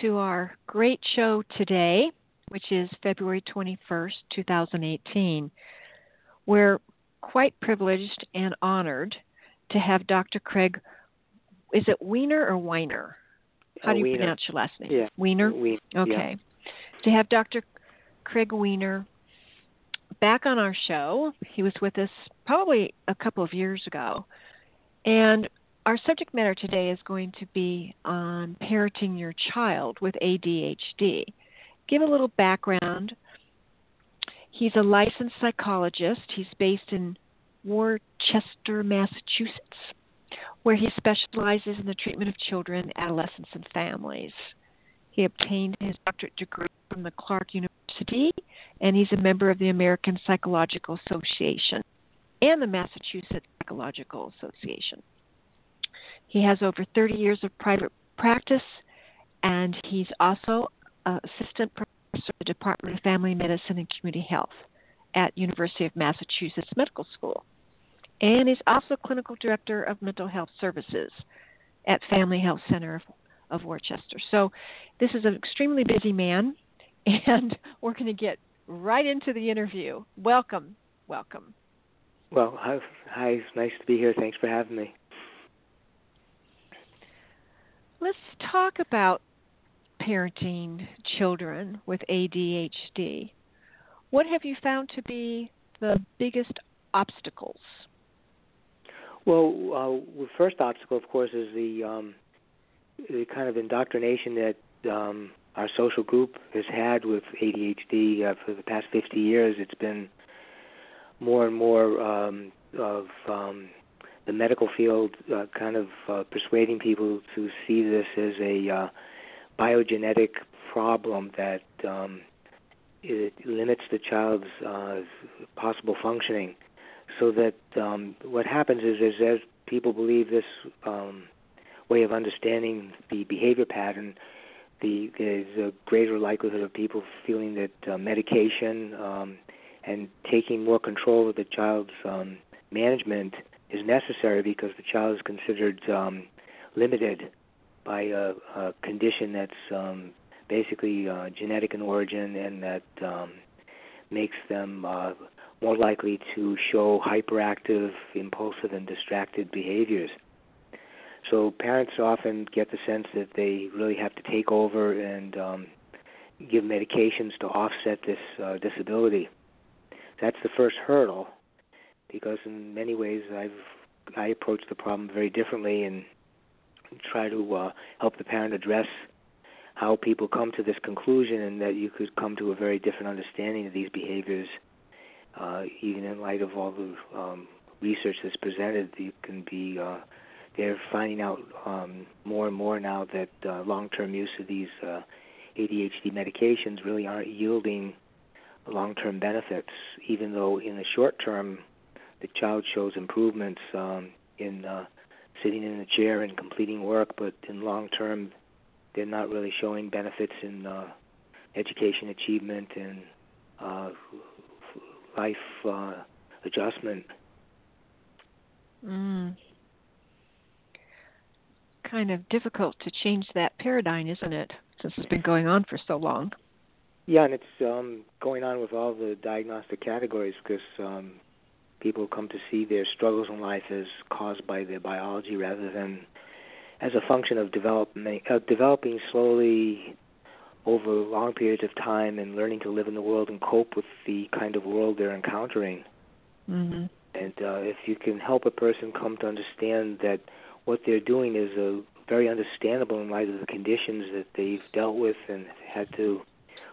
to our great show today, which is February 21st, 2018. We're quite privileged and honored to have Dr. Craig. Is it Weiner or Weiner? How Uh, do you Weiner. pronounce your last name? Yeah. Weiner? We, Okay. To have Dr. Craig Weiner back on our show. He was with us probably a couple of years ago. And our subject matter today is going to be on parenting your child with ADHD. Give a little background. He's a licensed psychologist. He's based in Worcester, Massachusetts, where he specializes in the treatment of children, adolescents, and families. He obtained his doctorate degree from the Clark University, and he's a member of the American Psychological Association and the Massachusetts Psychological Association. He has over 30 years of private practice, and he's also assistant professor of the Department of Family Medicine and Community Health at University of Massachusetts Medical School. And he's also clinical director of mental health services at Family Health Center of, of Worcester. So this is an extremely busy man, and we're going to get right into the interview. Welcome, welcome. Well, hi, hi, it's nice to be here. Thanks for having me. Let's talk about parenting children with ADHD. What have you found to be the biggest obstacles? Well, uh, the first obstacle, of course, is the um, the kind of indoctrination that um, our social group has had with ADHD uh, for the past 50 years. It's been more and more um, of um, the medical field uh, kind of uh, persuading people to see this as a uh, biogenetic problem that um, it limits the child's uh, possible functioning. So that um, what happens is, is as people believe this um, way of understanding the behavior pattern, the, there's a greater likelihood of people feeling that uh, medication um, and taking more control of the child's um, management is necessary because the child is considered um, limited by a, a condition that's um, basically uh, genetic in origin and that um, makes them uh, more likely to show hyperactive, impulsive, and distracted behaviors. So parents often get the sense that they really have to take over and um, give medications to offset this uh, disability. That's the first hurdle, because in many ways I've I approach the problem very differently and try to uh, help the parent address how people come to this conclusion, and that you could come to a very different understanding of these behaviors, uh, even in light of all the um, research that's presented. You can be uh, they're finding out um, more and more now that uh, long-term use of these uh, ADHD medications really aren't yielding long-term benefits, even though in the short term the child shows improvements um, in uh, sitting in a chair and completing work, but in long term they're not really showing benefits in uh, education achievement and uh, life uh, adjustment. Mm. Kind of difficult to change that paradigm, isn't it? Since it's been going on for so long. Yeah, and it's um, going on with all the diagnostic categories because um, people come to see their struggles in life as caused by their biology rather than as a function of development, uh, developing slowly over long periods of time and learning to live in the world and cope with the kind of world they're encountering. Mm-hmm. And uh, if you can help a person come to understand that what they're doing is uh, very understandable in light of the conditions that they've dealt with and had to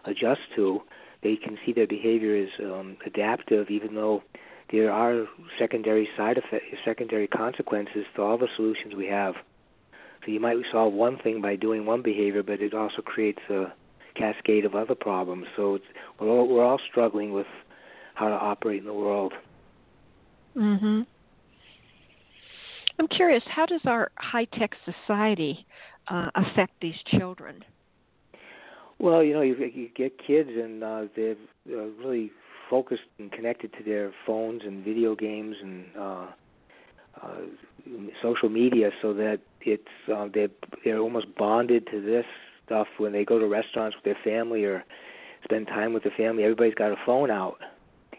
adjust to, they can see their behavior as um, adaptive, even though there are secondary side effects, secondary consequences to all the solutions we have. So you might solve one thing by doing one behavior, but it also creates a cascade of other problems. So it's, we're all, we're all struggling with how to operate in the world. Mhm. I'm curious, how does our high-tech society uh, affect these children? Well, you know, you, you get kids and uh, they're uh, really focused and connected to their phones and video games and uh, uh, social media, so that it's uh, they're they're almost bonded to this stuff when they go to restaurants with their family or spend time with the family. Everybody's got a phone out.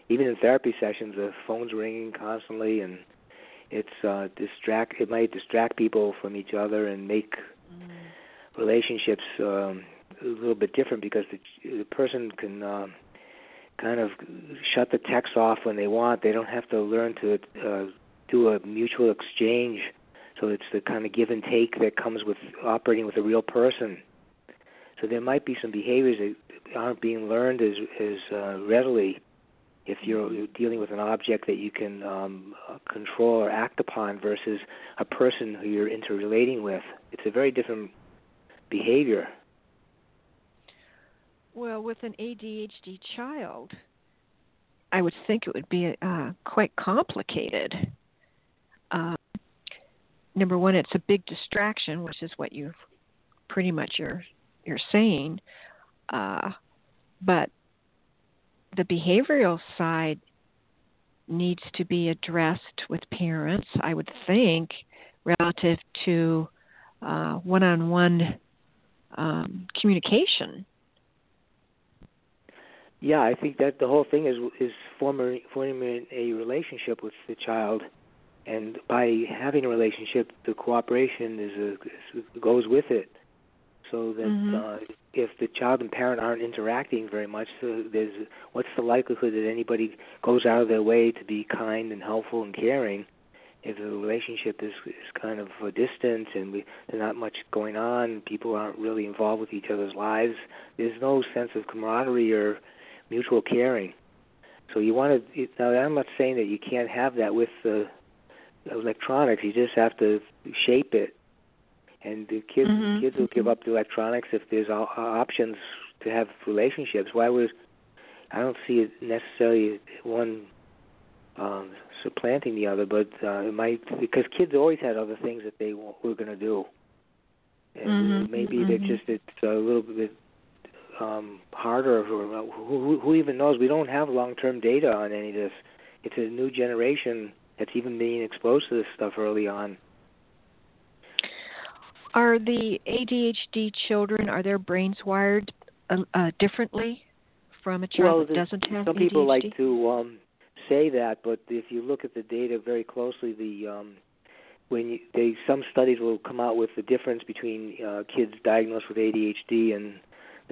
Even in therapy sessions, the phone's ringing constantly, and it's uh, distract. It might distract people from each other and make mm. relationships um, a little bit different because the, the person can. Uh, kind of shut the text off when they want. They don't have to learn to uh, do a mutual exchange. So it's the kind of give and take that comes with operating with a real person. So there might be some behaviors that aren't being learned as as uh, readily if you're dealing with an object that you can um, control or act upon versus a person who you're interrelating with. It's a very different behavior. Well, with an ADHD child, I would think it would be uh, quite complicated. Uh, number one, it's a big distraction, which is what you pretty much you're you're saying. Uh, but the behavioral side needs to be addressed with parents, I would think, relative to uh, one-on-one um, communication yeah, I think that the whole thing is is forming forming a relationship with the child, and by having a relationship, the cooperation is, a, goes with it. So that mm-hmm. uh, if the child and parent aren't interacting very much, so there's what's the likelihood that anybody goes out of their way to be kind and helpful and caring? If the relationship is is kind of uh, distant and we, there's not much going on, people aren't really involved with each other's lives. There's no sense of camaraderie or mutual caring. So you want to. Now I'm not saying that you can't have that with the electronics. You just have to shape it. And the kids mm-hmm. kids will give up the electronics if there's options to have relationships. Why would I don't see it necessarily one um, supplanting the other, but uh, it might because kids always had other things that they were going to do, and mm-hmm. maybe mm-hmm. they're just it's a little bit um, harder. Who, who, who even knows? We don't have long-term data on any of this. It's a new generation that's even being exposed to this stuff early on. Are the ADHD children are their brains wired uh, uh, differently from a child well, that doesn't have some ADHD? people like to um, say that, but if you look at the data very closely, the um, when you, they some studies will come out with the difference between uh, kids diagnosed with ADHD and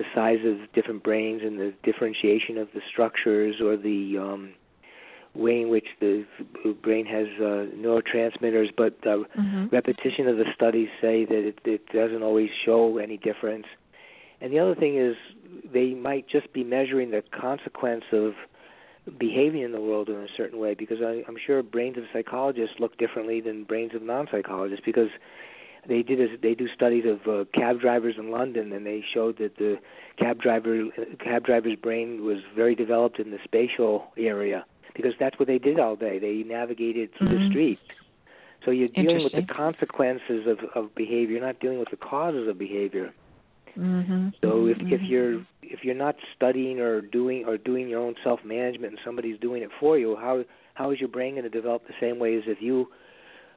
the size of different brains and the differentiation of the structures or the um, way in which the brain has uh, neurotransmitters, but uh, mm-hmm. repetition of the studies say that it, it doesn't always show any difference. And the other thing is they might just be measuring the consequence of behaving in the world in a certain way because I, I'm sure brains of psychologists look differently than brains of non-psychologists because they did a, they do studies of uh, cab drivers in London, and they showed that the cab driver cab driver's brain was very developed in the spatial area because that's what they did all day. They navigated through mm-hmm. the streets. So you're dealing with the consequences of, of behavior, you're not dealing with the causes of behavior. Mm-hmm. So if mm-hmm. if you're if you're not studying or doing or doing your own self management and somebody's doing it for you, how how is your brain going to develop the same way as if you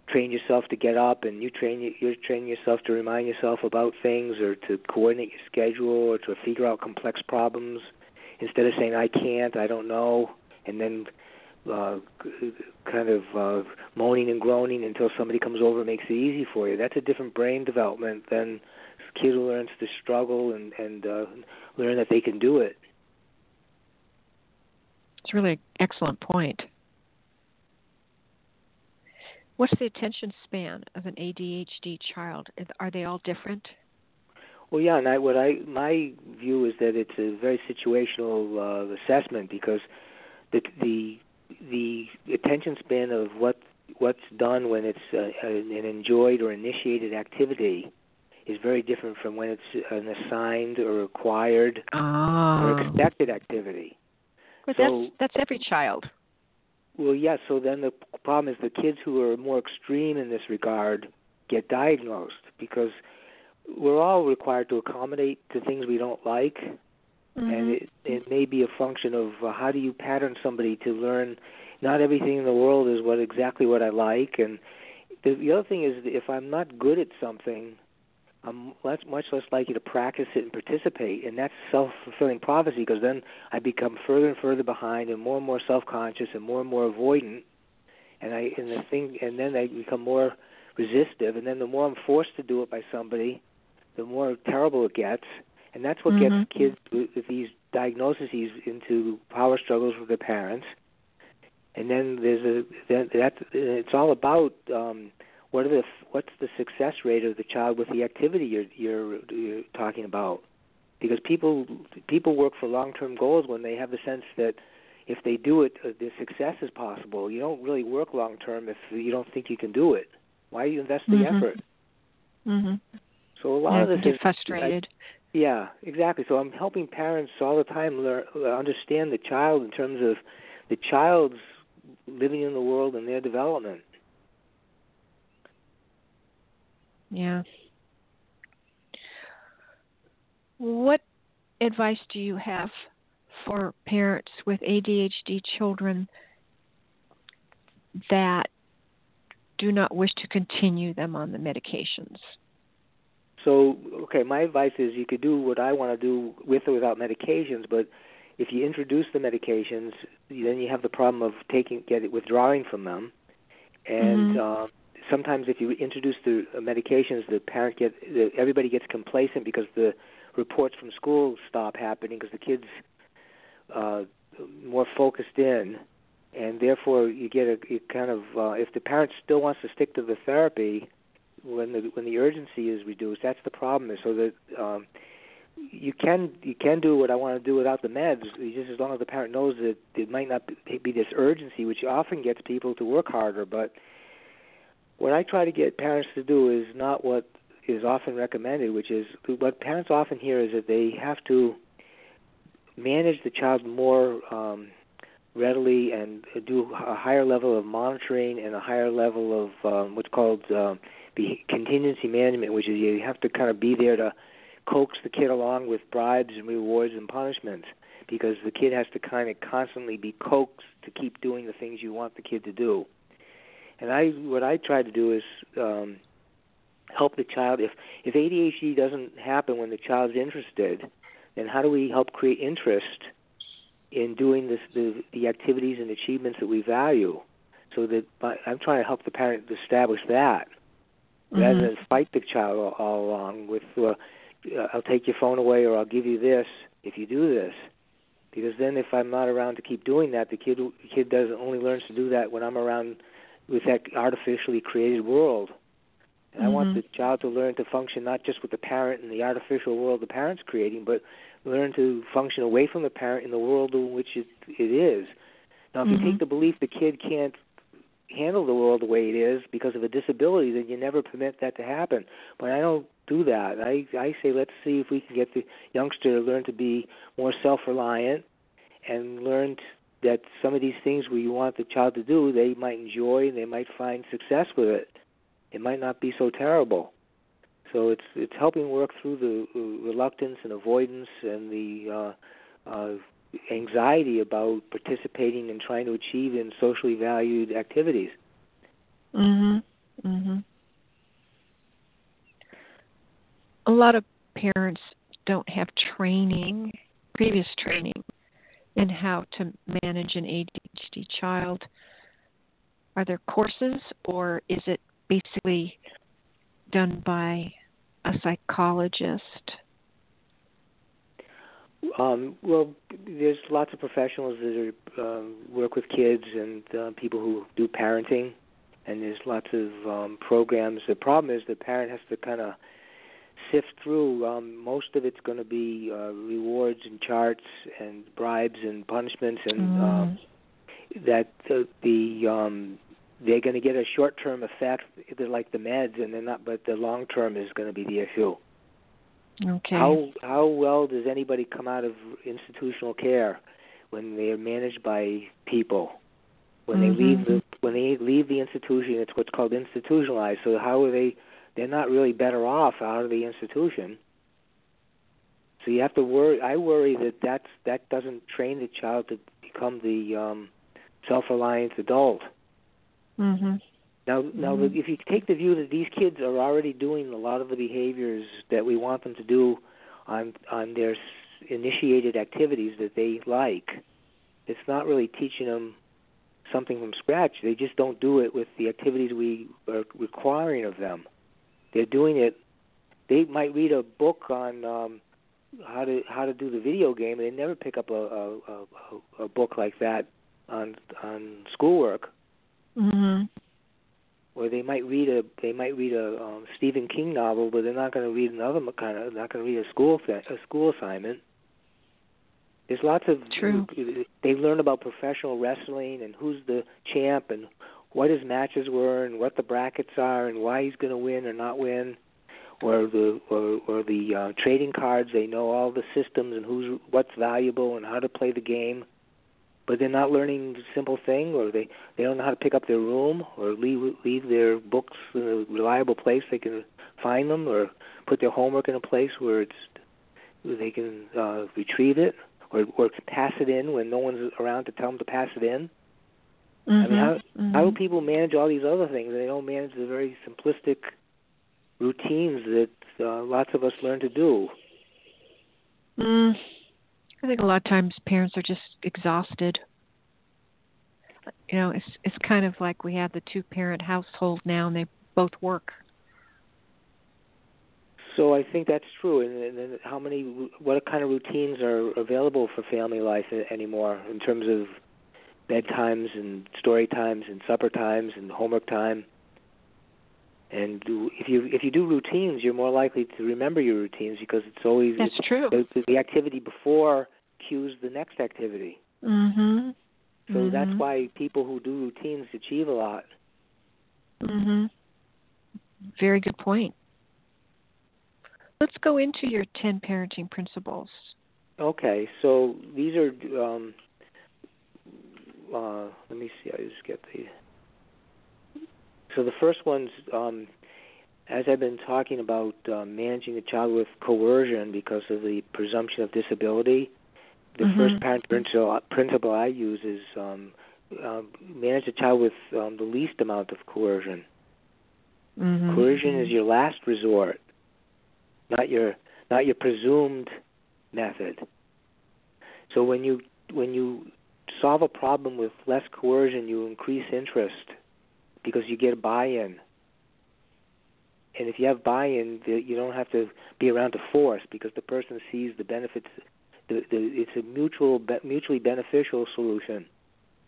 train yourself to get up and you train you're training yourself to remind yourself about things or to coordinate your schedule or to figure out complex problems instead of saying I can't, I don't know, and then uh, kind of uh, moaning and groaning until somebody comes over and makes it easy for you. That's a different brain development than kid who learns to struggle and and uh, learn that they can do it. It's really an excellent point. What's the attention span of an ADHD child? Are they all different? Well, yeah, and I, what I my view is that it's a very situational uh, assessment because the the the attention span of what what's done when it's uh, an enjoyed or initiated activity is very different from when it's an assigned or required oh. or expected activity. But so, that's that's every child. Well, yes. Yeah, so then the problem is the kids who are more extreme in this regard get diagnosed because we're all required to accommodate to things we don't like, mm-hmm. and it, it may be a function of uh, how do you pattern somebody to learn. Not everything in the world is what exactly what I like, and the, the other thing is if I'm not good at something, I'm less, much less likely to practice it and participate, and that's self-fulfilling prophecy because then I become further and further behind, and more and more self-conscious, and more and more avoidant, and I and the thing, and then I become more resistive, and then the more I'm forced to do it by somebody, the more terrible it gets, and that's what mm-hmm. gets kids with, with these diagnoses into power struggles with their parents. And then there's a that, that it's all about um, what are the what's the success rate of the child with the activity you're you're, you're talking about? Because people people work for long term goals when they have the sense that if they do it uh, the success is possible. You don't really work long term if you don't think you can do it. Why do you invest the mm-hmm. effort? Mhm so a lot yeah, of this is frustrated I, yeah exactly. So i'm helping parents all the time learn understand the child in terms of the child's living in the world and their development Yeah. What advice do you have for parents with ADHD children that do not wish to continue them on the medications? So, okay, my advice is you could do what I want to do with or without medications, but if you introduce the medications, then you have the problem of taking get it withdrawing from them, and mm-hmm. uh, sometimes if you introduce the medications, the parent get the, everybody gets complacent because the reports from school stop happening because the kids uh, more focused in, and therefore you get a you kind of uh, if the parent still wants to stick to the therapy when the when the urgency is reduced, that's the problem. Is so that um, you can you can do what I want to do without the meds, just as long as the parent knows that it might not be this urgency, which often gets people to work harder, but what I try to get parents to do is not what is often recommended, which is what parents often hear is that they have to manage the child more um, readily and do a higher level of monitoring and a higher level of um, what's called um, the contingency management, which is you have to kind of be there to coax the kid along with bribes and rewards and punishments because the kid has to kind of constantly be coaxed to keep doing the things you want the kid to do. And I what I try to do is um, help the child. If if ADHD doesn't happen when the child's interested, then how do we help create interest in doing this the the activities and achievements that we value? So that by, I'm trying to help the parent establish that mm-hmm. rather than fight the child all, all along with uh, I'll take your phone away or I'll give you this if you do this. Because then, if I'm not around to keep doing that, the kid the kid doesn't only learns to do that when I'm around with that artificially created world. And mm-hmm. I want the child to learn to function not just with the parent and the artificial world the parent's creating, but learn to function away from the parent in the world in which it, it is. Now, if mm-hmm. you take the belief the kid can't handle the world the way it is because of a disability, then you never permit that to happen. But I don't do that. I I say let's see if we can get the youngster to learn to be more self-reliant and learn that some of these things we want the child to do, they might enjoy, and they might find success with it. It might not be so terrible. So it's it's helping work through the reluctance and avoidance and the uh, uh, anxiety about participating and trying to achieve in socially valued activities. Mhm. Mhm. A lot of parents don't have training, previous training in how to manage an ADHD child. Are there courses or is it basically done by a psychologist? Um, well, there's lots of professionals that are, um, work with kids and uh, people who do parenting, and there's lots of um, programs. The problem is the parent has to kind of sift through. Um, most of it's going to be uh, rewards and charts and bribes and punishments, and Mm. um, that the, the um, they're going to get a short-term effect. They're like the meds, and they're not. But the long-term is going to be the issue. Okay. How how well does anybody come out of institutional care when they are managed by people? When they leave Mhm. the when they leave the institution, it's what's called institutionalized. So how are they? They're not really better off out of the institution. So you have to worry. I worry that that's that doesn't train the child to become the um, self-reliant adult. Mhm. Now, now, Mhm. if you take the view that these kids are already doing a lot of the behaviors that we want them to do on on their initiated activities that they like, it's not really teaching them something from scratch. They just don't do it with the activities we are requiring of them. They're doing it. They might read a book on um, how to how to do the video game, and they never pick up a a, a, a book like that on on schoolwork Mhm. or they might read a they might read a um, Stephen King novel, but they're not going to read another kind of not going to read a school a school assignment. There's lots of True. They learn about professional wrestling and who's the champ and what his matches were and what the brackets are and why he's going to win or not win, or the or, or the uh, trading cards. They know all the systems and who's what's valuable and how to play the game but they're not learning the simple thing, or they they don't know how to pick up their room, or leave leave their books in a reliable place they can find them, or put their homework in a place where it's they can uh, retrieve it, or or pass it in when no one's around to tell them to pass it in. I mean, how Mhm. how do people manage all these other things? They don't manage the very simplistic routines that uh, lots of us learn to do. Mm, I think a lot of times parents are just exhausted. You know, it's it's kind of like we have the two parent household now, and they both work. So I think that's true. And, and then how many, what kind of routines are available for family life anymore in terms of bedtimes and story times and supper times and homework time? And do, if you if you do routines, you're more likely to remember your routines because it's always That's true. the, the activity before cues the next activity. Mhm. So that's Mhm. why people who do routines achieve a lot. Mhm. Very good point. Let's go into your 10 parenting principles. Okay, so these are. Um, uh, let me see. I just get the. So the first one's, um, as I've been talking about uh, managing a child with coercion because of the presumption of disability. The Mhm. first parent principle, principle I use is um, uh, manage a child with um, the least amount of coercion. Mhm. Coercion is your last resort, not your not your presumed method. So when you when you solve a problem with less coercion, you increase interest because you get buy-in. And if you have buy-in, you don't have to be around to force because the person sees the benefits. The, the, it's a mutual, mutually beneficial solution.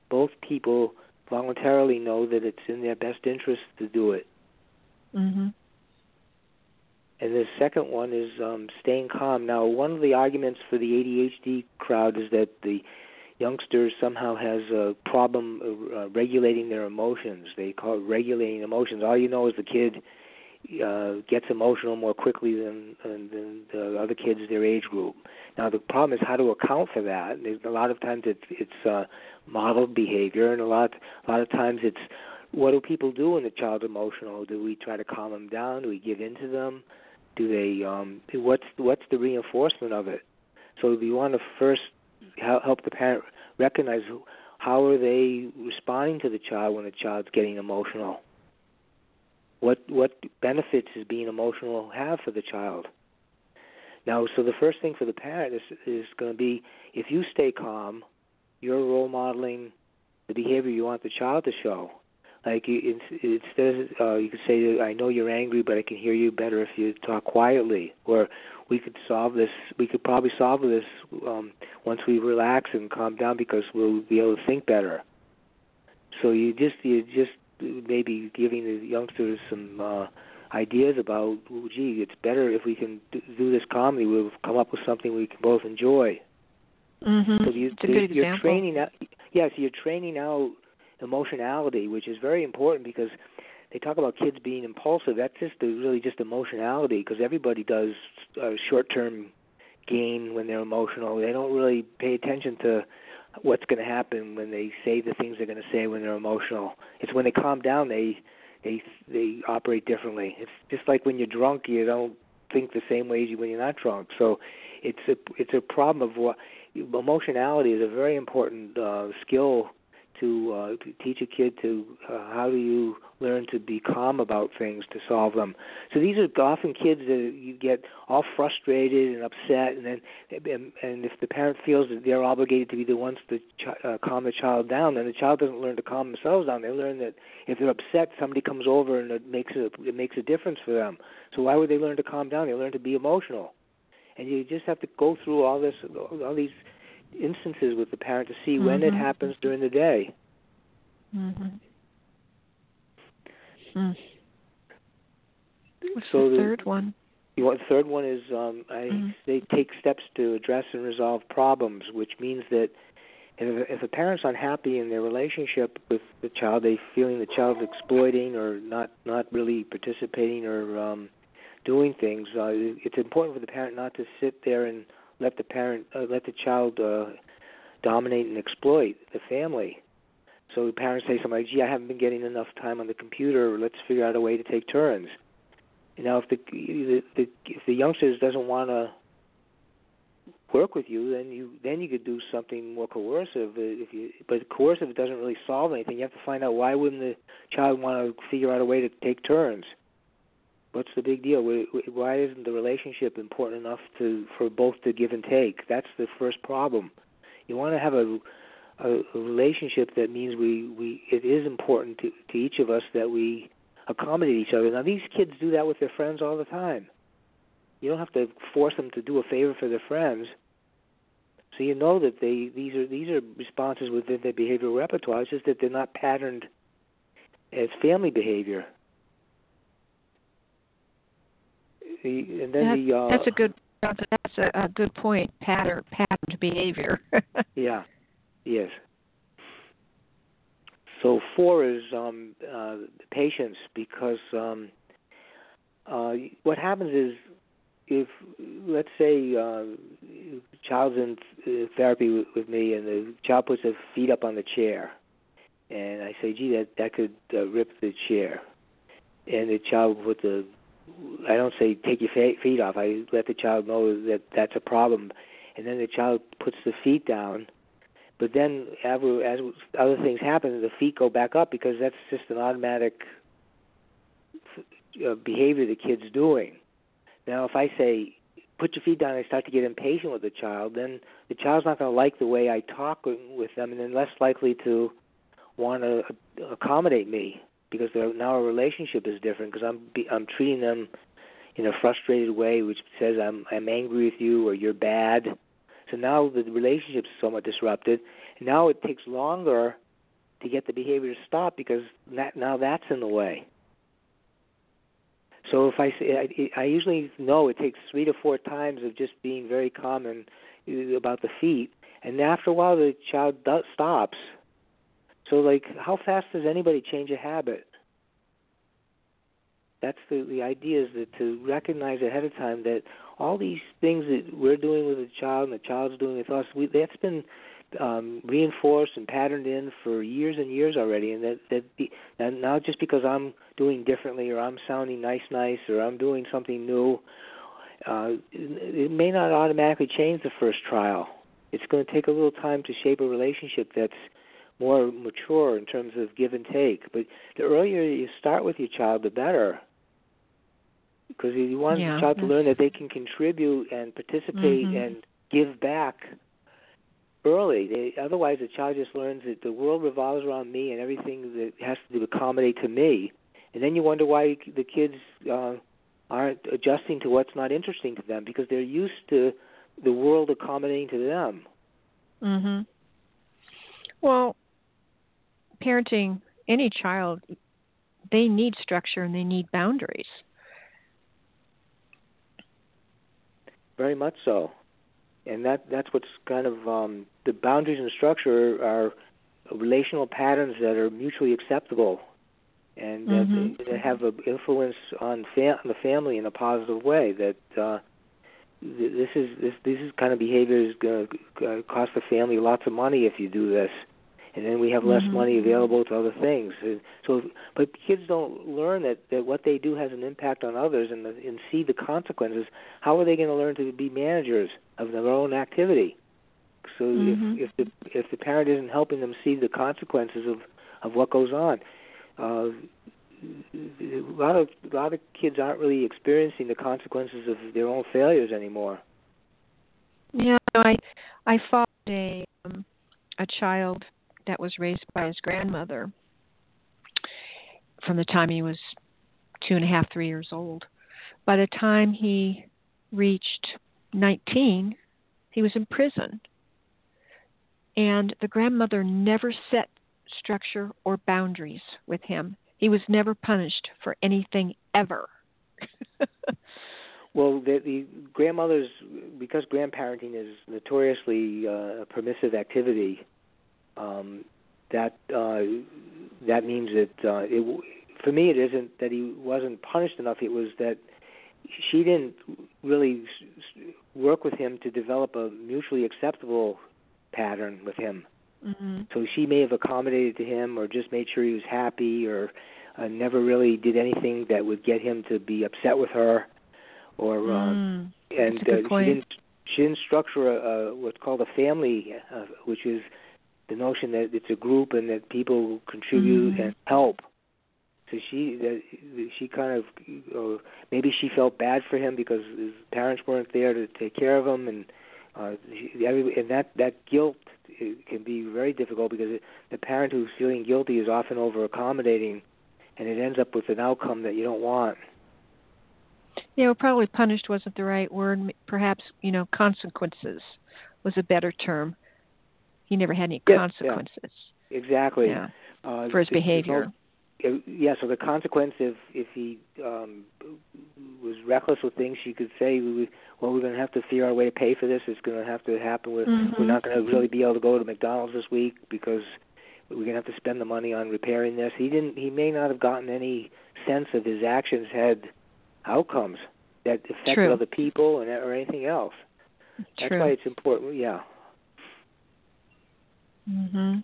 Both people voluntarily know that it's in their best interest to do it. Mm-hmm. And the second one is um, staying calm. Now, one of the arguments for the ADHD crowd is that the youngster somehow has a problem uh, regulating their emotions. They call it regulating emotions. All you know is the kid uh, gets emotional more quickly than, than the other kids their age group. Now, the problem is how to account for that. A lot of times it's it's uh, modeled behavior, and a lot a lot of times it's what do people do when the child's emotional? Do we try to calm them down? Do we give in to them? Do they um what's what's the reinforcement of it? So we want to first help the parent recognize how are they responding to the child when the child's getting emotional. What what benefits does being emotional have for the child? Now, so the first thing for the parent is is going to be if you stay calm, you're role modeling the behavior you want the child to show. Like you, instead, uh, you could say, "I know you're angry, but I can hear you better if you talk quietly." Or we could solve this. We could probably solve this um, once we relax and calm down because we'll be able to think better. So you just you just maybe giving the youngsters some uh, ideas about, oh, gee, it's better if we can do this calmly. We'll come up with something we can both enjoy. Mm-hmm. So you, it's a good you're example. training out. Yes, you're training out emotionality, which is very important because they talk about kids being impulsive. That's just the, really just emotionality because everybody does uh, short-term gain when they're emotional. They don't really pay attention to what's going to happen when they say the things they're going to say when they're emotional. It's when they calm down they they they operate differently. It's just like when you're drunk, you don't think the same way as you when you're not drunk. So it's a it's a problem of what emotionality is a very important uh, skill to, uh, teach a kid to uh, how do you learn to be calm about things to solve them. So these are often kids that you get all frustrated and upset, and then and, and if the parent feels that they're obligated to be the ones to ch- uh, calm the child down, then the child doesn't learn to calm themselves down. They learn that if they're upset, somebody comes over and it makes a, it makes a difference for them. So why would they learn to calm down? They learn to be emotional, and you just have to go through all this, all these instances with the parent to see mm-hmm. when it happens during the day. Mm-hmm. Mm. What's so the third one? You want the third one is um, I mm-hmm. they take steps to address and resolve problems, which means that if, if a parent's unhappy in their relationship with the child, they feeling the child's exploiting or not not really participating or um, doing things. Uh, it's important for the parent not to sit there and let the parent uh, let the child uh, dominate and exploit the family. So the parents say something like, "Gee, I haven't been getting enough time on the computer. Let's figure out a way to take turns." Now, if the, the, the if the youngster doesn't want to work with you, then you then you could do something more coercive. If you but coercive doesn't really solve anything. You have to find out why wouldn't the child want to figure out a way to take turns. What's the big deal? Why isn't the relationship important enough to for both to give and take? That's the first problem. You want to have a a, relationship that means we we it is important to to each of us that we accommodate each other. Now these kids do that with their friends all the time. You don't have to force them to do a favor for their friends. So you know that they these are these are responses within their behavioral repertoire. It's just that they're not patterned as family behavior. The, and then that, the uh, that's a good that's a, a good point. Pattern patterned behavior. yeah. Yes. So four is um, uh, patience because um, uh, what happens is if let's say uh, child's in therapy with, with me and the child puts his feet up on the chair, and I say, "Gee, that that could uh, rip the chair," and the child put the I don't say take your feet off. I let the child know that that's a problem, and then the child puts the feet down but then, as, other things happen, the feet go back up because that's just an automatic uh, behavior the kid's doing. Now, if I say, put your feet down, I start to get impatient with the child, then the child's not going to like the way I talk with them, and then less likely to want to accommodate me because now our relationship is different because I'm I'm treating them in a frustrated way, which says I'm I'm angry with you or you're bad so now the relationship is somewhat disrupted. Now it takes longer to get the behavior to stop because that, now that's in the way. So if I say, I, I usually know it takes three to four times of just being very and uh, about the feet, and after a while the child does, stops. So like, how fast does anybody change a habit? That's the the idea is that to recognize ahead of time that all these things that we're doing with the child and the child's doing with us, we, that's been um, reinforced and patterned in for years and years already, and that that be, and now just because I'm doing differently or I'm sounding nice, nice, or I'm doing something new, uh, it, it may not automatically change the first trial. It's going to take a little time to shape a relationship that's more mature in terms of give and take. But the earlier you start with your child, the better. Because you want Yeah, the child to learn that they can contribute and participate Mhm. and give back early. They, otherwise, the child just learns that the world revolves around me and everything that has to accommodate to me. And then you wonder why the kids uh, aren't adjusting to what's not interesting to them because they're used to the world accommodating to them. Mhm. Well, parenting any child, they need structure and they need boundaries. Very much so, and that that's what's kind of um, the boundaries and structure are relational patterns that are mutually acceptable, and that, Mhm. that have an influence on, fa- on the family in a positive way. That uh, th- this is this this is kind of behavior is going to cost the family lots of money if you do this, and then we have less Mhm. money available to other things. And so, but kids don't learn that that what they do has an impact on others and the, and see the consequences. How are they going to learn to be managers of their own activity? So Mhm. if if the if the parent isn't helping them see the consequences of of what goes on, uh, a lot of a lot of kids aren't really experiencing the consequences of their own failures anymore. Yeah, I I followed a um, a child that was raised by his grandmother from the time he was two and a half, three years old. By the time he reached nineteen, he was in prison. And the grandmother never set structure or boundaries with him. He was never punished for anything ever. Well, the, the grandmothers, because grandparenting is notoriously uh, a permissive activity, um, that uh, that means that uh, it, w- for me it isn't that he wasn't punished enough. It was that she didn't really work with him to develop a mutually acceptable pattern with him. mm-hmm. So she may have accommodated to him, or just made sure he was happy, or uh, never really did anything that would get him to be upset with her, or uh, Mm, and that's a good uh, she didn't she didn't structure a, a what's called a family, uh, which is the notion that it's a group and that people contribute Mhm. and help. So she that she kind of uh, maybe she felt bad for him because his parents weren't there to take care of him, and uh, she, every, and that that guilt can be very difficult because it, the parent who's feeling guilty is often over accommodating, and it ends up with an outcome that you don't want. Yeah, well, probably punished wasn't the right word. Perhaps, you know, consequences was a better term. He never had any Yeah, yeah. consequences. Exactly. Yeah. Uh, For his the- behavior. uh, yeah, so the consequence if if he um was reckless with things, you could say, we, well, we're going to have to figure out a way to pay for this. It's going to have to happen. We're Mhm. we're not going to really be able to go to McDonald's this week because we're going to have to spend the money on repairing this. He didn't. He may not have gotten any sense of his actions had outcomes that affected True. other people and or anything else. That's True. why it's important. Yeah. Mhm.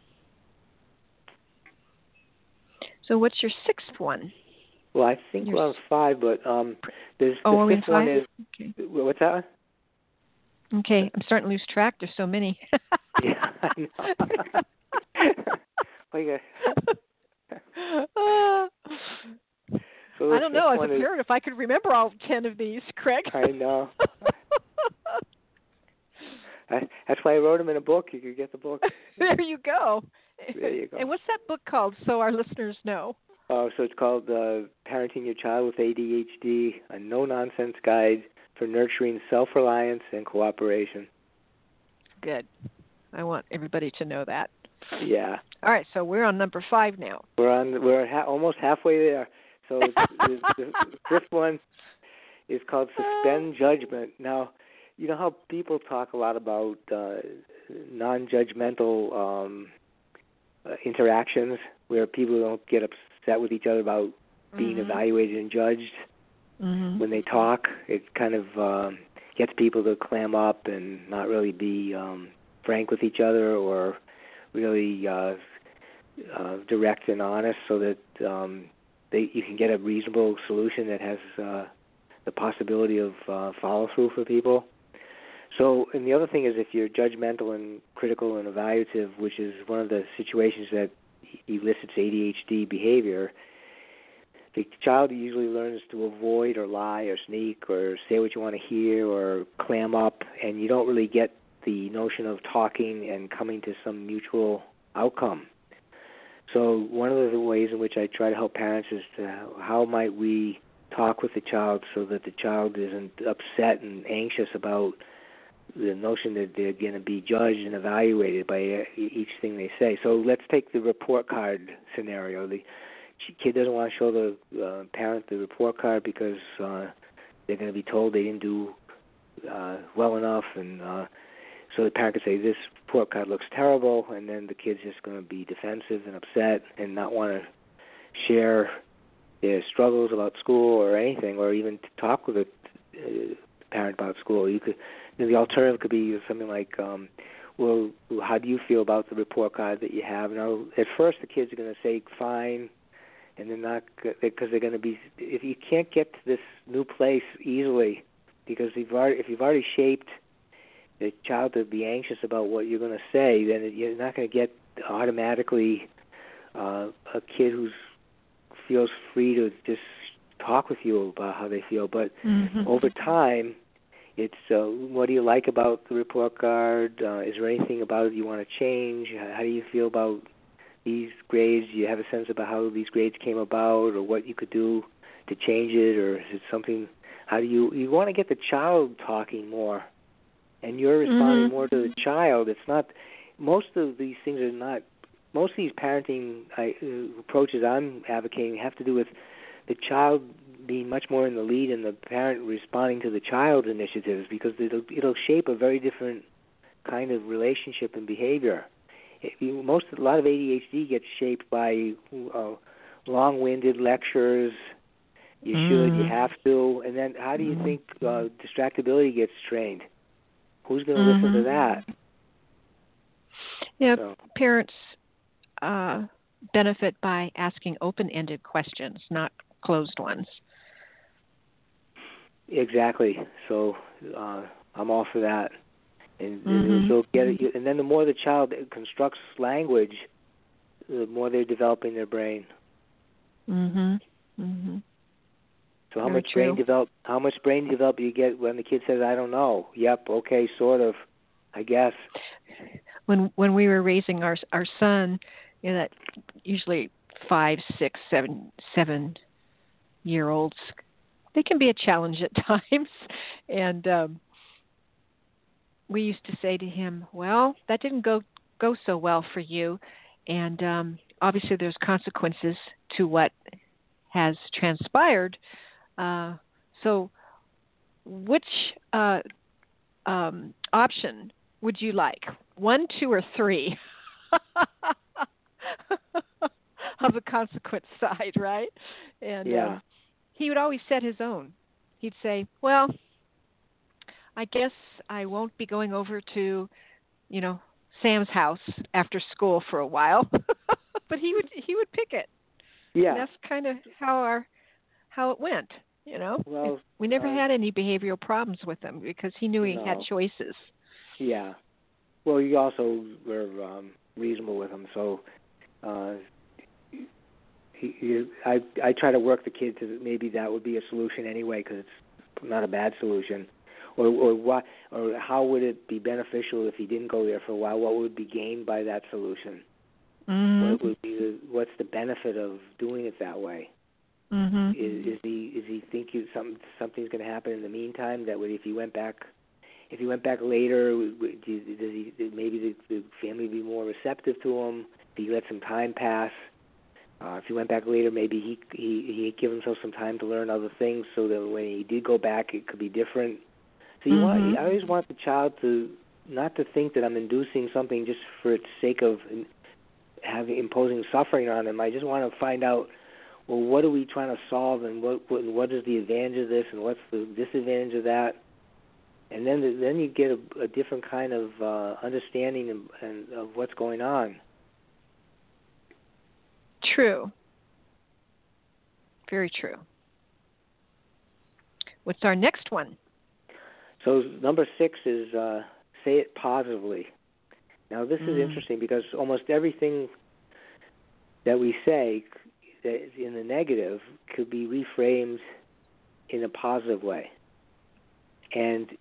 So what's your sixth one? Well, I think You're we're on five, but um, there's Oh, the fifth one is Okay. what's that? One? Okay, I'm starting to lose track. There's so many. Yeah, I know. So I don't know. As a one is- parent, if I could remember all ten of these, Craig. I know. I, that's why I wrote them in a book. You could get the book. there you go. There you go. And what's that book called, so our listeners know? Oh, so it's called uh, "Parenting Your Child with ADHD: A No-Nonsense Guide for Nurturing Self-Reliance and Cooperation." Good. I want everybody to know that. Yeah, All right, so we're on number five now. we're on. We're ha- almost halfway there. So it's, the, the fifth one is called "Suspend Judgment." Now, you know how people talk a lot about uh, non-judgmental um, uh, interactions where people don't get upset with each other about being Mhm. evaluated and judged Mm-hmm. when they talk. It kind of um, gets people to clam up and not really be um, frank with each other or really uh, uh, direct and honest, so that um, they you can get a reasonable solution that has uh, the possibility of uh, follow through for people. So, and the other thing is if you're judgmental and critical and evaluative, which is one of the situations that elicits ADHD behavior, the child usually learns to avoid or lie or sneak or say what you want to hear or clam up, and you don't really get the notion of talking and coming to some mutual outcome. So one of the ways in which I try to help parents is to how might we talk with the child so that the child isn't upset and anxious about the notion that they're going to be judged and evaluated by each thing they say. So let's take the report card scenario. The kid doesn't want to show the uh, parent the report card because uh, they're going to be told they didn't do uh, well enough, and uh, so the parent could say this report card looks terrible, and then the kid's just going to be defensive and upset and not want to share their struggles about school or anything, or even talk with a uh, parent about school. You could you know, the alternative could be something like, um, well, how do you feel about the report card that you have? Now, at first, the kids are going to say fine, and they're not because they're going to be. If you can't get to this new place easily, because you've already, if you've already shaped the child to be anxious about what you're going to say, then you're not going to get automatically uh, a kid who feels free to just talk with you about how they feel. But mm-hmm. over time, it's uh, what do you like about the report card? Uh, is there anything about it you want to change? How do you feel about these grades? Do you have a sense about how these grades came about, or what you could do to change it, or is it something? How do you you want to get the child talking more, and you're responding mm-hmm. more to the child? It's not most of these things are not. Most of these parenting I, uh, approaches I'm advocating have to do with the child being much more in the lead and the parent responding to the child's initiatives because it'll it'll shape a very different kind of relationship and behavior. It, you, most a lot of ADHD gets shaped by uh, long-winded lectures. You mm. should, you have to, and then how do you think uh, distractibility gets trained? Who's going to mm-hmm. listen to that? Yeah, so. parents uh, benefit by asking open-ended questions, not closed ones. Exactly. So uh, I'm all for that. And, mm-hmm. so get it, and then the more the child constructs language, the more they're developing their brain. Mhm. Mhm. So how Very much true. brain develop? How much brain develop you get when the kid says, "I don't know." Yep. Okay. Sort of. I guess. When when we were raising our our son, you know, that usually five, six, seven, seven year olds they can be a challenge at times. And um we used to say to him well that didn't go go so well for you. And um obviously there's consequences to what has transpired. Uh so which uh um option would you like? One two or three? Of the consequence side right? And yeah. um, he would always set his own. He'd say, "Well, I guess I won't be going over to, you know, Sam's house after school for a while." but he would he would pick it. Yeah. And that's kind of how our how it went, you know. Well, we never uh, had any behavioral problems with him because he knew he no. had choices. Yeah. Well, you also were um reasonable with him, so uh he, he, I I try to work the kid to maybe that would be a solution anyway because it's not a bad solution, or or what or how would it be beneficial if he didn't go there for a while? What would be gained by that solution? Mm-hmm. What would be the, what's the benefit of doing it that way? Mm-hmm. Is, is he is he think you some something's going to happen in the meantime that would if he went back if he went back later does he maybe the, the family be more receptive to him? If he let some time pass, uh, if he went back later, maybe he he he'd give himself some time to learn other things, so that when he did go back, it could be different. So you mm-hmm. want I always want the child to not to think that I'm inducing something just for its sake of having imposing suffering on him. I just want to find out well what are we trying to solve and what what, what is the advantage of this and what's the disadvantage of that. and then then you get a, a different kind of uh, understanding and, and of what's going on. True. Very true. What's our next one? So number six is uh, say it positively. Now this is Mm. interesting because almost everything that we say that is in the negative could be reframed in a positive way. And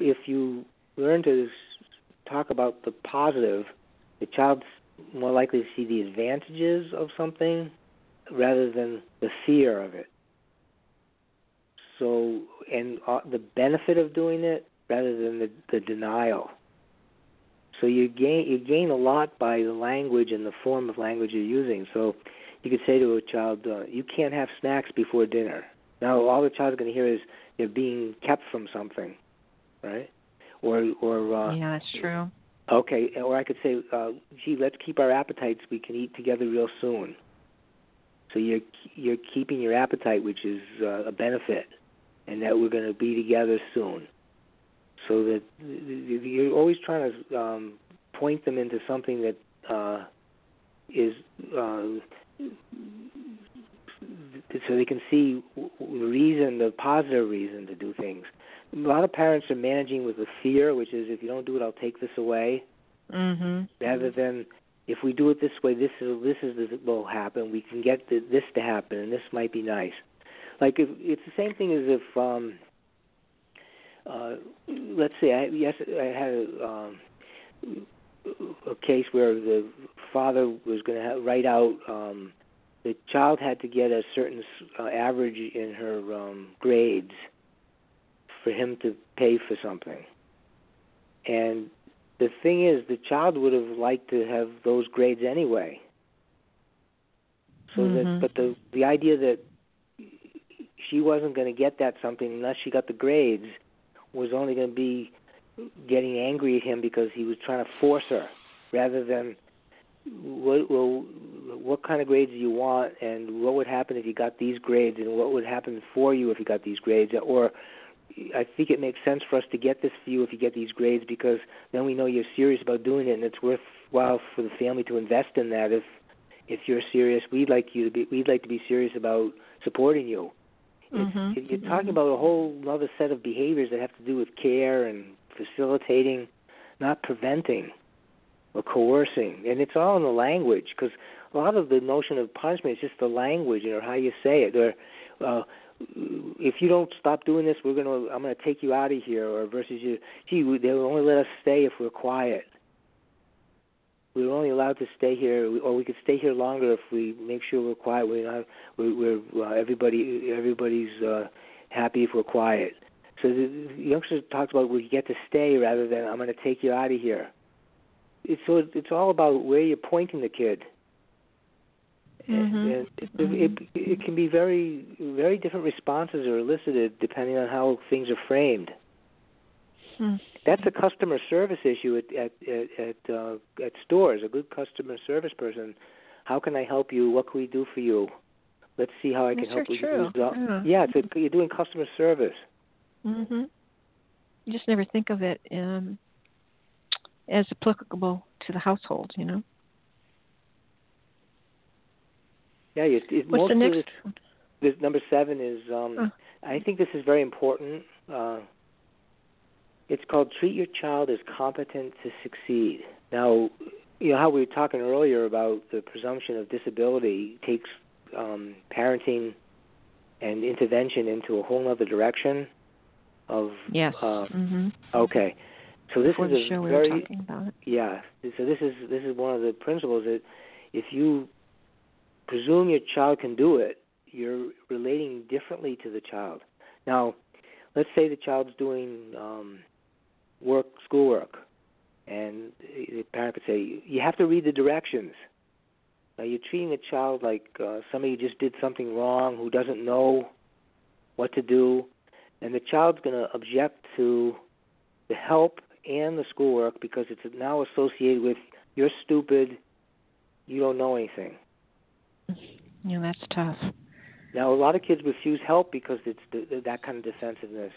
if you learn to talk about the positive, the child's more likely to see the advantages of something rather than the fear of it. So, and uh, the benefit of doing it rather than the, the denial. So you gain you gain a lot by the language and the form of language you're using. So you could say to a child, uh, "You can't have snacks before dinner." Now all the child's going to hear is they're being kept from something, right? Or or uh, yeah, that's true. Okay, or I could say, uh, "Gee, let's keep our appetites. We can eat together real soon." So you're you're keeping your appetite, which is uh, a benefit, and that we're going to be together soon. So that you're always trying to um, point them into something that uh, is uh, so they can see the reason, the positive reason to do things. A lot of parents are managing with the fear, which is if you don't do it, I'll take this away, Mhm. rather than if we do it this way, this is this is this will happen. We can get the, this to happen, and this might be nice. Like if, it's the same thing as if, um, uh, let's say, I, yes, I had a, um, a case where the father was going to write out. Um, the child had to get a certain uh, average in her um, grades for him to pay for something. And the thing is, the child would have liked to have those grades anyway. So Mhm. that, but the the idea that she wasn't going to get that something unless she got the grades was only going to be getting angry at him because he was trying to force her, rather than what well, what kind of grades do you want, and what would happen if you got these grades, and what would happen for you if you got these grades, or I think it makes sense for us to get this for you if you get these grades because then we know you're serious about doing it and it's worthwhile for the family to invest in that if if you're serious. We'd like you to be we'd like to be serious about supporting you. Mhm. it's, you're talking about a whole other set of behaviors that have to do with care and facilitating not preventing or coercing and it's all in the language because a lot of the notion of punishment is just the language or how you say it or uh if you don't stop doing this, we're gonna I'm gonna take you out of here. Or versus you, gee, they'll only let us stay if we're quiet. We're only allowed to stay here, or we could stay here longer if we make sure we're quiet. We're not, we're, we're uh, everybody everybody's uh, happy if we're quiet. So the, the youngster talks about we get to stay rather than I'm to take you out of here. It's so it's all about where you're pointing the kid. Mhm. And it, it, it can be very very different responses are elicited depending on how things are framed. Hmm. That's a customer service issue at at at at, uh, at stores. A good customer service person. How can I help you? What can we do for you? Let's see how I can help you. true. Yeah. yeah, it's a, you're doing customer service. Mhm. You just never think of it um, as applicable to the household, you know. Yeah, it, it, What's the next? this number seven is um Oh. I think this is very important. Uh it's called treat your child as competent to succeed. Now, you know how we were talking earlier about the presumption of disability takes um parenting and intervention into a whole other direction of Yes. uh, mhm. okay. So this Before is a show, we very were talking about yeah. So this is this is one of the principles that if you presume your child can do it, you're relating differently to the child. Now, let's say the child's doing um, work, schoolwork, and the parent could say, "You have to read the directions." Now you're treating the child like uh, somebody just did something wrong, who doesn't know what to do, and the child's going to object to the help and the schoolwork because it's now associated with you're stupid, you don't know anything. Yeah, that's tough. Now a lot of kids refuse help because it's the, that kind of defensiveness.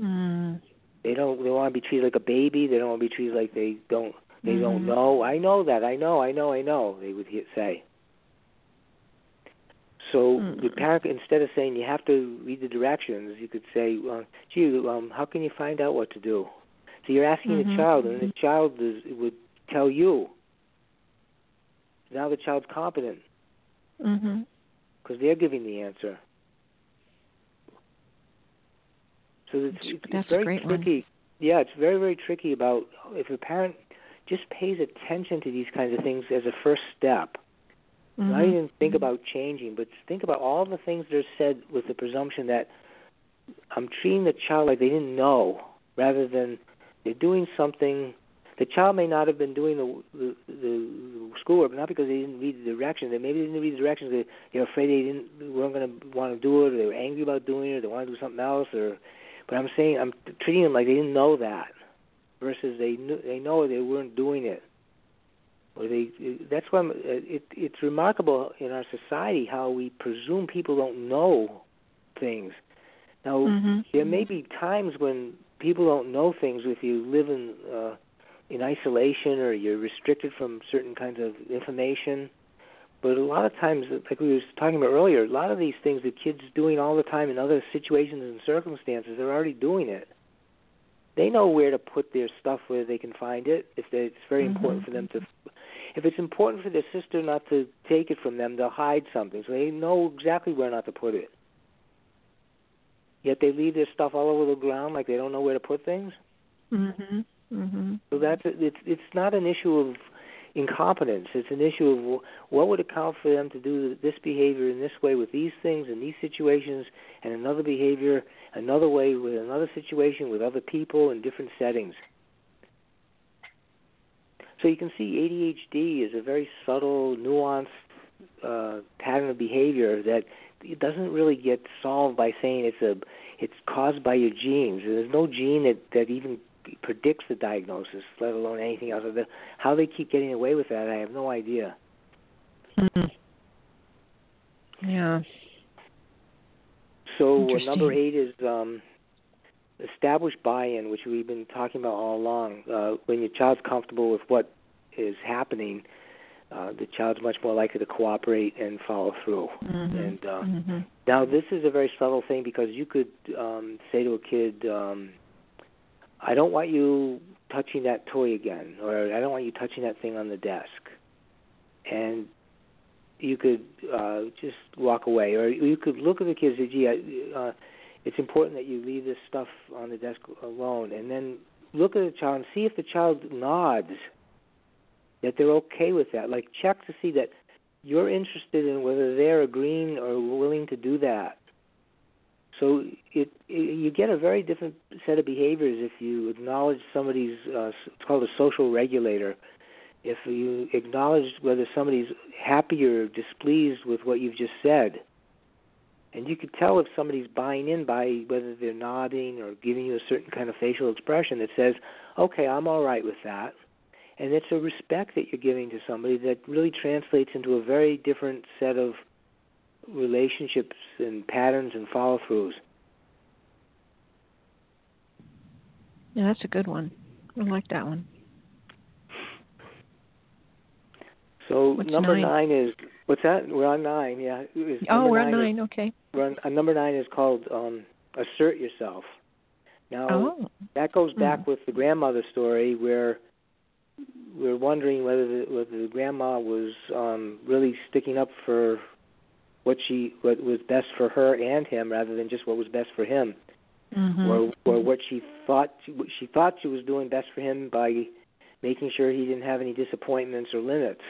Mm. They don't. They want to be treated like a baby. They don't want to be treated like they don't. They Mhm. don't know. I know that. I know. I know. I know. They would say. So the Mm. parent, instead of saying you have to read the directions, you could say, well, "Gee, um, how can you find out what to do?" So you're asking Mhm. the child, and the child is, would tell you. Now the child's competent Mhm. because they're giving the answer. So it's, it's, that's it's very great one. tricky. Yeah, it's very very tricky about if a parent just pays attention to these kinds of things as a first step. Not Mhm. even think about changing, but think about all the things that are said with the presumption that I'm treating the child like they didn't know, rather than they're doing something. The child may not have been doing the the, the schoolwork, not because they didn't read the directions. They maybe they didn't read the directions. They they're afraid they didn't weren't going to want to do it, or they were angry about doing it, or they want to do something else. Or, but I'm saying I'm treating them like they didn't know that, versus they knew they know they weren't doing it or they that's why I'm, it it's remarkable in our society how we presume people don't know things now Mhm. there may be times when people don't know things if you live in uh in isolation or you're restricted from certain kinds of information. But a lot of times like we were talking about earlier a lot of these things the kids doing all the time in other situations and circumstances they're already doing it. They know where to put their stuff where they can find it. If they, it's very important for them to if it's important for their sister not to take it from them they'll hide something. So they know exactly where not to put it. Yet they leave their stuff all over the ground like they don't know where to put things? Mhm. Mhm. so that's it's it's not an issue of incompetence it's an issue of what would account for them to do this behavior in this way with these things in these situations and another behavior another way with another situation with other people in different settings so you can see ADHD is a very subtle, nuanced uh, pattern of behavior that it doesn't really get solved by saying it's a it's caused by your genes. There's no gene that that even predicts the diagnosis, let alone anything else. How they keep getting away with that, I have no idea. Mhm. Yeah. So uh, number eight is um, establish buy-in, which we've been talking about all along. Uh, when your child's comfortable with what is happening, uh, the child's much more likely to cooperate and follow through. Mhm. And uh, Mhm. now this is a very subtle thing because you could um, say to a kid, um, "I don't want you touching that toy again," or "I don't want you touching that thing on the desk," and you could uh, just walk away, or you could look at the kids and say, "Gee, uh, it's important that you leave this stuff on the desk alone," and then look at the child and see if the child nods that they're okay with that. Like check to see that you're interested in whether they're agreeing or willing to do that. So it, it you get a very different set of behaviors if you acknowledge somebody's uh, it's called a social regulator. If you acknowledge whether somebody's happy or displeased with what you've just said, and you could tell if somebody's buying in by whether they're nodding or giving you a certain kind of facial expression that says, "Okay, I'm all right with that." And it's a respect that you're giving to somebody that really translates into a very different set of relationships and patterns and follow throughs. Yeah, that's a good one. I like that one. So What's number nine? is what's that? We're on nine, yeah. Is- Oh, we're at is- nine. Okay. We're on, uh, number nine is called um, assert yourself. Now Oh. that goes back Mhm. with the grandmother story where we're wondering whether the, whether the grandma was um, really sticking up for what she what was best for her and him rather than just what was best for him. Mhm. or or what she thought what she thought she was doing best for him by making sure he didn't have any disappointments or limits.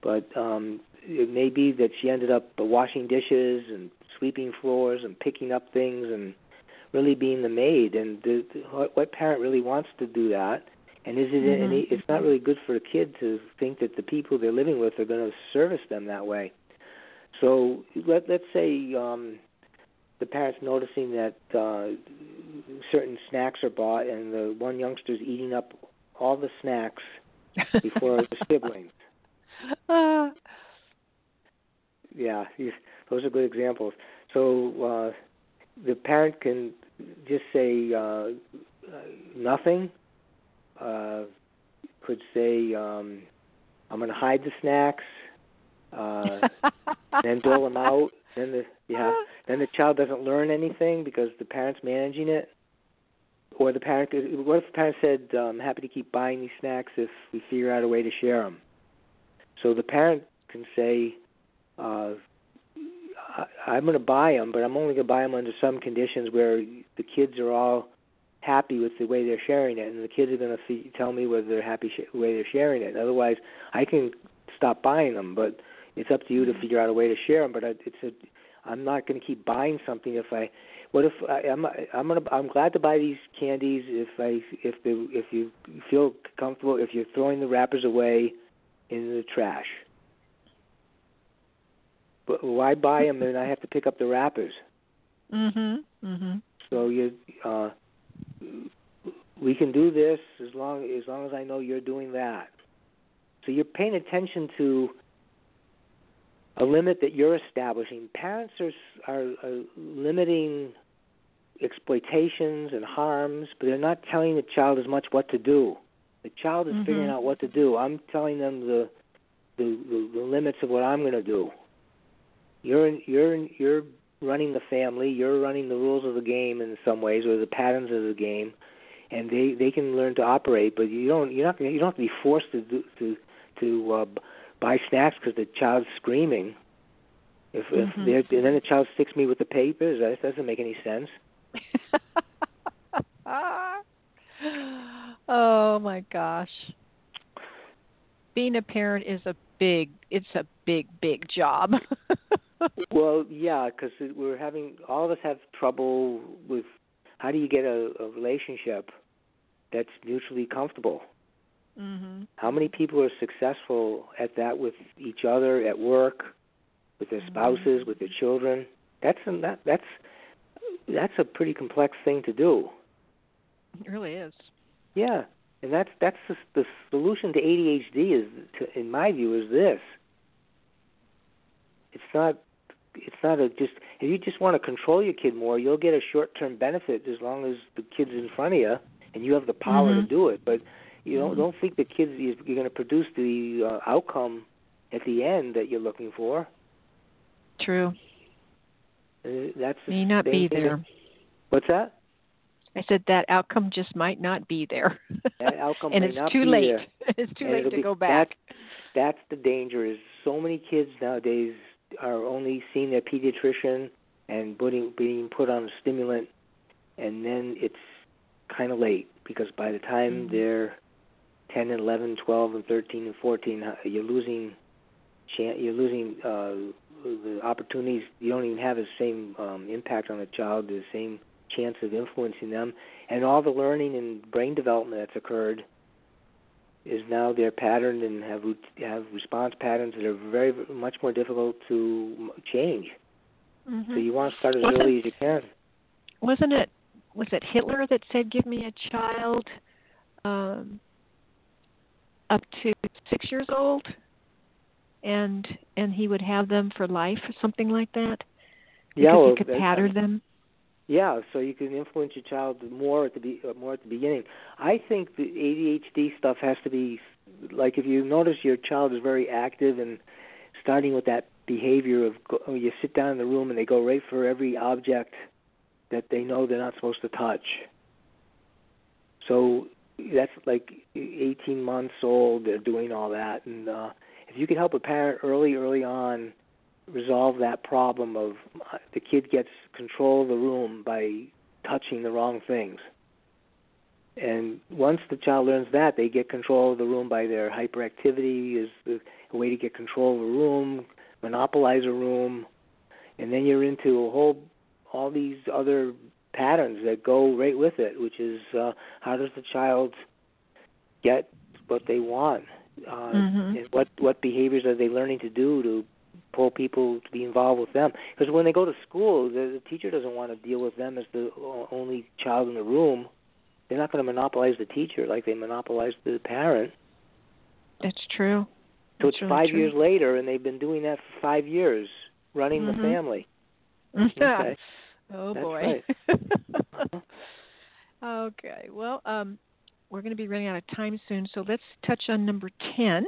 But um it may be that she ended up washing dishes and sweeping floors and picking up things and really being the maid. And the, the, what, what parent really wants to do that? And is it Mhm. any? It's not really good for a kid to think that the people they're living with are going to service them that way. So let let's say um the parents noticing that uh, certain snacks are bought, and the one youngster's eating up all the snacks before the siblings. Ah. Yeah, those are good examples. So uh, the parent can just say, uh, nothing. Uh, could say, um, "I'm going to hide the snacks," uh, then dole them out. Then the yeah, then the child doesn't learn anything because the parent's managing it. Or the parent, what if the parent said, "I'm happy to keep buying these snacks if we figure out a way to share them." So the parent can say, uh, I'm going to buy them, but I'm only going to buy them under some conditions where the kids are all happy with the way they're sharing it, and the kids are going to tell me whether they're happy sh- the way they're sharing it. Otherwise, I can stop buying them, but it's up to you to figure out a way to share them. But I, it's a, I'm not going to keep buying something if I. What if I, I'm I'm gonna I'm glad to buy these candies if I if the if you feel comfortable if you're throwing the wrappers away in the trash but why buy them and I have to pick up the wrappers? Mhm. Mhm. So you uh we can do this as long as long as I know you're doing that. So you're paying attention to a limit that you're establishing. Parents are are, are limiting exploitations and harms, but they're not telling the child as much what to do. The child is mm-hmm. figuring out what to do. I'm telling them the the, the, the limits of what I'm going to do. You're you're you're running the family. You're running the rules of the game in some ways, or the patterns of the game, and they they can learn to operate. But you don't you're not you don't have to be forced to do, to to uh, buy snacks because the child's screaming. If, mm-hmm. if and then the child sticks me with the papers, that doesn't make any sense. oh my gosh. Being a parent is a big it's a big big job. well, yeah, because we're having all of us have trouble with how do you get a, a relationship that's mutually comfortable. Mm-hmm. How many people are successful at that with each other at work, with their spouses, mm-hmm. with their children? That's a, that that's that's a pretty complex thing to do. It really is. Yeah, and that's that's the, the solution to ADHD is, to, in my view, is this. It's not it's not a just if you just want to control your kid more, you'll get a short term benefit as long as the kid's in front of you and you have the power mm-hmm. to do it. But you don't mm-hmm. don't think the kids you're going to produce the uh, outcome at the end that you're looking for. True. Uh, that's may not be there. That, what's that? I said that outcome just might not be there. That outcome and it's too late. It's too and late to be, go back. That's, that's the danger. Is so many kids nowadays are only seeing their pediatrician and putting, being put on a stimulant, and then it's kind of late because by the time mm-hmm. they're 10 and 11, 12 and 13 and 14, uh, you're losing you're losing uh, the opportunities. You don't even have the same um, impact on the child, the same chance of influencing them, and all the learning and brain development that's occurred is now they're patterned and have have response patterns that are very much more difficult to change. Mm-hmm. So you want to start as wasn't, early as you can. Wasn't it was it Hitler that said, "Give me a child um, up to six years old, and and he would have them for life, or something like that." Because yeah, well, he could pattern them. Yeah, so you can influence your child more at the be, uh, more at the beginning. I think the ADHD stuff has to be like if you notice your child is very active and starting with that behavior of go, oh, you sit down in the room and they go right for every object that they know they're not supposed to touch. So that's like 18 months old. They're doing all that, and uh, if you could help a parent early, early on resolve that problem of uh, the kid gets control of the room by touching the wrong things. And once the child learns that, they get control of the room by their hyperactivity is the way to get control of a room, monopolize a room, and then you're into a whole all these other patterns that go right with it, which is uh, how does the child get what they want, uh, mm-hmm. and what what behaviors are they learning to do to pull people to be involved with them. Because when they go to school, the, the teacher doesn't want to deal with them as the only child in the room. They're not going to monopolize the teacher like they monopolize the parent. That's true. So That's it's really five true. years later, and they've been doing that for five years, running mm-hmm. the family. Okay. Oh That's boy. Right. Okay. Well, um, we're going to be running out of time soon, so let's touch on number ten.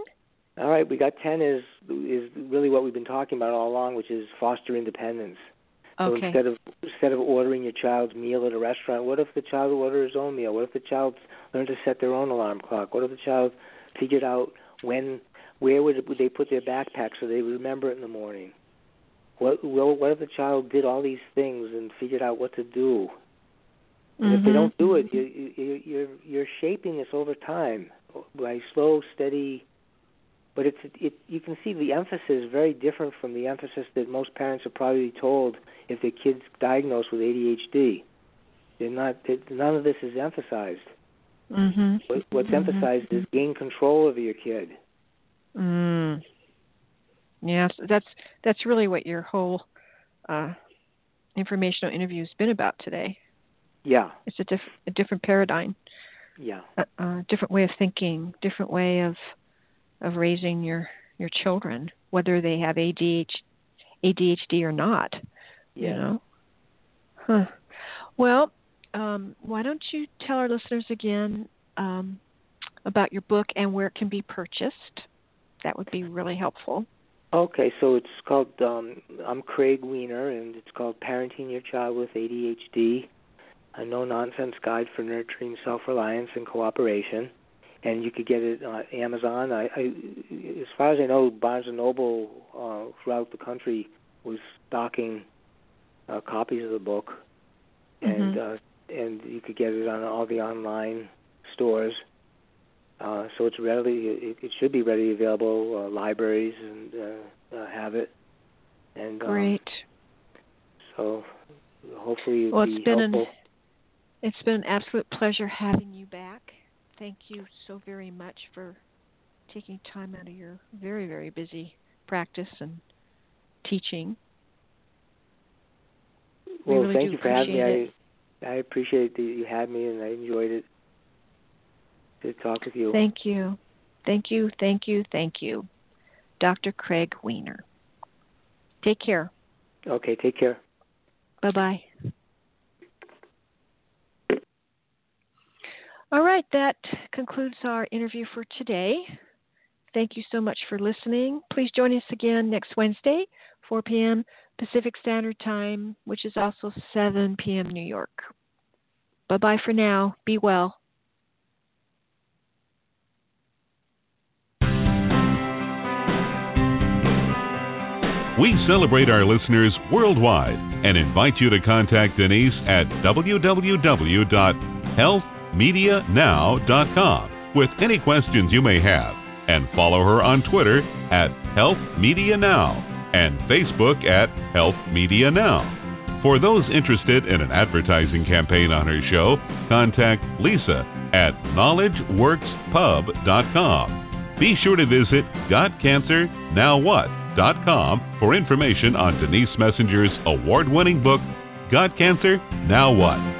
All right, we got ten is is really what we've been talking about all along, which is foster independence. So Okay. instead of instead of ordering your child's meal at a restaurant, what if the child orders his own meal? What if the child learned to set their own alarm clock? What if the child figured out when where would, would they put their backpack so they would remember it in the morning? What well, what if the child did all these things and figured out what to do? And if they Mhm. don't do it, you, you, you're you're shaping this over time by slow, steady. But it's it you can see the emphasis is very different from the emphasis that most parents are probably told if their kids diagnosed with ADHD. They're not. they none of this is emphasized. Mm-hmm. What, what's Mhm. emphasized is gain control over your kid. Mm. Yes, that's that's really what your whole uh, informational interview has been about today. Yeah, It's a, diff- a different paradigm, yeah, a, a different way of thinking, different way of of raising your your children, whether they have ADHD, ADHD or not. yeah. You know. Huh. Well, um, why don't you tell our listeners again um, about your book and where it can be purchased? That would be really helpful. Okay, so it's called. Um, I'm Craig Weiner, and it's called Parenting Your Child with ADHD: A No Nonsense Guide for Nurturing Self Reliance and Cooperation. And you could get it on Amazon. I, I, as far as I know, Barnes and Noble uh, throughout the country was stocking uh, copies of the book, and Mhm. uh, and you could get it on all the online stores. Uh, so it's readily, it, it should be readily available. Uh, libraries and uh, uh, have it, and um, Great. so hopefully it'll Well, be it's been an it's been an absolute pleasure having you back. Thank you so very much for taking time out of your very very busy practice and teaching. we well, really thank you for having me. I I appreciate that you had me, and I enjoyed it to talk with you. Thank you. Thank you. Thank you. Thank you. Dr. Craig Weiner. Take care. okay, take care. Bye bye. All right, that concludes our interview for today. Thank you so much for listening. Please join us again next Wednesday, 4 p.m. Pacific Standard Time, which is also 7 p.m. New York. Bye bye for now. Be well. We celebrate our listeners worldwide and invite you to contact Denise at www.healthmedianow.com with any questions you may have and follow her on Twitter at Health Media Now and Facebook at Health Media Now. For those interested in an advertising campaign on her show, contact Lisa at knowledgeworkspub.com. Be sure to visit For information on Denise Messenger's award winning book, Got Cancer? Now What?